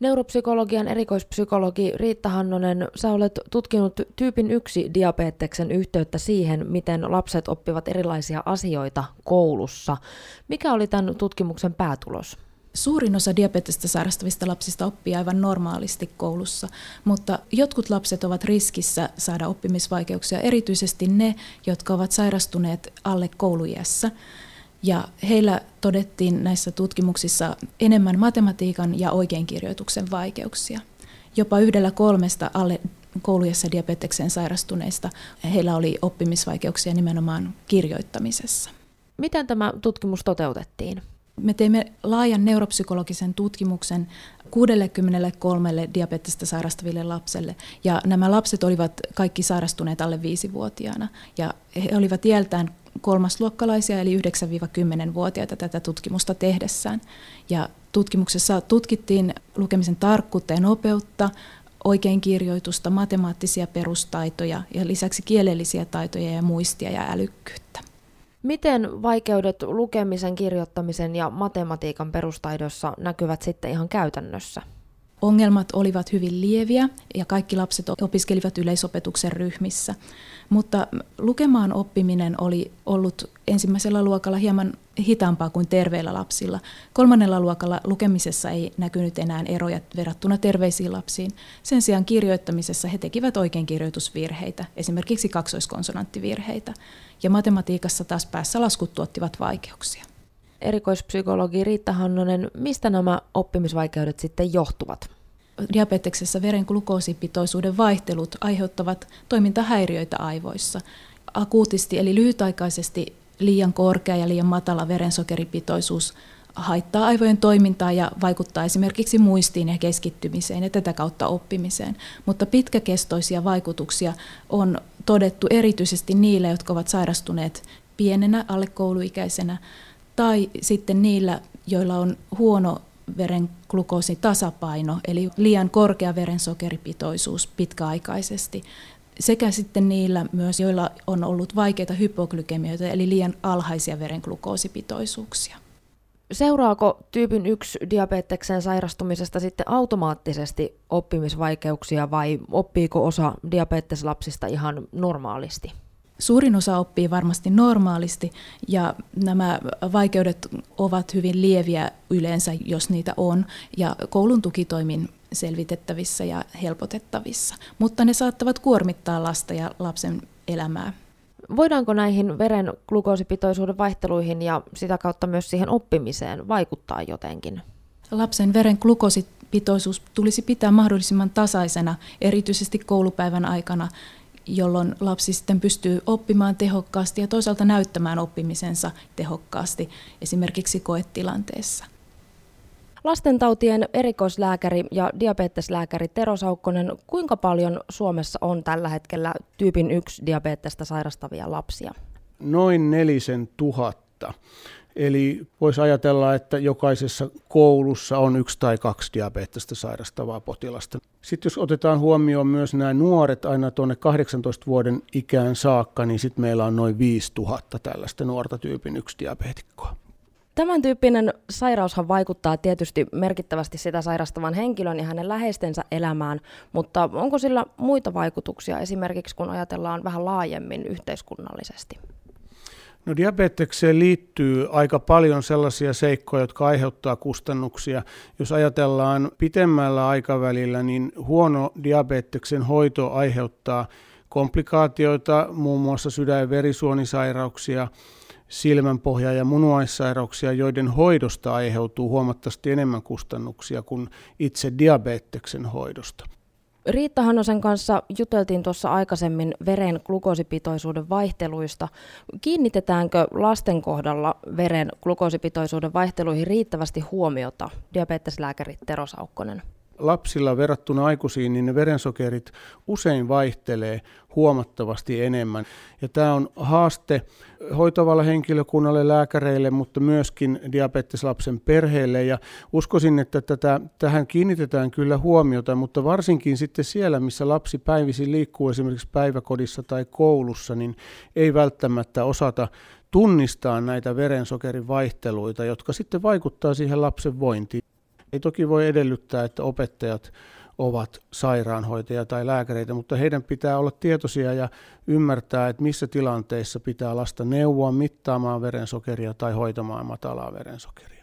Neuropsykologian erikoispsykologi Riitta Hannonen, sä olet tutkinut tyypin 1 diabeteksen yhteyttä siihen, miten lapset oppivat erilaisia asioita koulussa. Mikä oli tämän tutkimuksen päätulos? Suurin osa diabetesta sairastavista lapsista oppii aivan normaalisti koulussa, mutta jotkut lapset ovat riskissä saada oppimisvaikeuksia, erityisesti ne, jotka ovat sairastuneet alle koulujässä. Ja heillä todettiin näissä tutkimuksissa enemmän matematiikan ja oikeinkirjoituksen vaikeuksia. Jopa yhdellä kolmesta alle koulujessa diabetekseen sairastuneista heillä oli oppimisvaikeuksia nimenomaan kirjoittamisessa. Miten tämä tutkimus toteutettiin? Me teimme laajan neuropsykologisen tutkimuksen 63 diabetesta sairastaville lapselle. Ja nämä lapset olivat kaikki sairastuneet alle 5-vuotiaana. Ja he olivat iältään kolmasluokkalaisia eli 9-10-vuotiaita tätä tutkimusta tehdessään. Ja tutkimuksessa tutkittiin lukemisen tarkkuutta ja nopeutta, oikeinkirjoitusta, matemaattisia perustaitoja ja lisäksi kielellisiä taitoja ja muistia ja älykkyyttä. Miten vaikeudet lukemisen, kirjoittamisen ja matematiikan perustaidossa näkyvät sitten ihan käytännössä? Ongelmat olivat hyvin lieviä ja kaikki lapset opiskelivat yleisopetuksen ryhmissä. Mutta lukemaan oppiminen oli ollut ensimmäisellä luokalla hieman hitaampaa kuin terveillä lapsilla. Kolmannella luokalla lukemisessa ei näkynyt enää eroja verrattuna terveisiin lapsiin. Sen sijaan kirjoittamisessa he tekivät oikeinkirjoitusvirheitä, esimerkiksi kaksoiskonsonanttivirheitä. Ja matematiikassa taas päässä laskut tuottivat vaikeuksia. Erikoispsykologi Riitta Hannonen, mistä nämä oppimisvaikeudet sitten johtuvat? diabeteksessa veren glukoosipitoisuuden vaihtelut aiheuttavat toimintahäiriöitä aivoissa. Akuutisti eli lyhytaikaisesti liian korkea ja liian matala verensokeripitoisuus haittaa aivojen toimintaa ja vaikuttaa esimerkiksi muistiin ja keskittymiseen ja tätä kautta oppimiseen. Mutta pitkäkestoisia vaikutuksia on todettu erityisesti niille, jotka ovat sairastuneet pienenä, alle kouluikäisenä, tai sitten niillä, joilla on huono veren glukoositasapaino, eli liian korkea verensokeripitoisuus pitkäaikaisesti, sekä sitten niillä myös, joilla on ollut vaikeita hypoglykemioita, eli liian alhaisia veren glukoosipitoisuuksia. Seuraako tyypin 1 diabeteksen sairastumisesta sitten automaattisesti oppimisvaikeuksia vai oppiiko osa diabeteslapsista ihan normaalisti? Suurin osa oppii varmasti normaalisti ja nämä vaikeudet ovat hyvin lieviä yleensä, jos niitä on, ja koulun tukitoimin selvitettävissä ja helpotettavissa, mutta ne saattavat kuormittaa lasta ja lapsen elämää. Voidaanko näihin veren glukoosipitoisuuden vaihteluihin ja sitä kautta myös siihen oppimiseen vaikuttaa jotenkin? Lapsen veren glukoosipitoisuus tulisi pitää mahdollisimman tasaisena, erityisesti koulupäivän aikana, jolloin lapsi sitten pystyy oppimaan tehokkaasti ja toisaalta näyttämään oppimisensa tehokkaasti esimerkiksi koetilanteessa. Lastentautien erikoislääkäri ja diabeteslääkäri Tero Saukkonen, kuinka paljon Suomessa on tällä hetkellä tyypin 1 diabetesta sairastavia lapsia? Noin nelisen tuhatta. Eli voisi ajatella, että jokaisessa koulussa on yksi tai kaksi diabetesta sairastavaa potilasta. Sitten jos otetaan huomioon myös nämä nuoret aina tuonne 18 vuoden ikään saakka, niin sitten meillä on noin 5000 tällaista nuorta tyypin yksi diabetikkoa. Tämän tyyppinen sairaushan vaikuttaa tietysti merkittävästi sitä sairastavan henkilön ja hänen läheistensä elämään, mutta onko sillä muita vaikutuksia esimerkiksi kun ajatellaan vähän laajemmin yhteiskunnallisesti? No diabetekseen liittyy aika paljon sellaisia seikkoja, jotka aiheuttaa kustannuksia. Jos ajatellaan pitemmällä aikavälillä, niin huono diabeteksen hoito aiheuttaa komplikaatioita, muun muassa sydän- ja verisuonisairauksia, silmänpohja- ja munuaissairauksia, joiden hoidosta aiheutuu huomattavasti enemmän kustannuksia kuin itse diabeteksen hoidosta. Riitta Hannosen kanssa juteltiin tuossa aikaisemmin veren glukoosipitoisuuden vaihteluista. Kiinnitetäänkö lasten kohdalla veren glukoosipitoisuuden vaihteluihin riittävästi huomiota, diabeteslääkäri Tero Saukkonen? Lapsilla verrattuna aikuisiin, niin ne verensokerit usein vaihtelee huomattavasti enemmän. Ja tämä on haaste hoitavalle henkilökunnalle, lääkäreille, mutta myöskin diabeteslapsen perheelle. Ja uskoisin, että tätä, tähän kiinnitetään kyllä huomiota, mutta varsinkin sitten siellä, missä lapsi päivisin liikkuu esimerkiksi päiväkodissa tai koulussa, niin ei välttämättä osata tunnistaa näitä verensokerin vaihteluita, jotka sitten vaikuttaa siihen lapsen vointiin. Ei toki voi edellyttää, että opettajat ovat sairaanhoitajia tai lääkäreitä, mutta heidän pitää olla tietoisia ja ymmärtää, että missä tilanteissa pitää lasta neuvoa mittaamaan verensokeria tai hoitamaan matalaa verensokeria.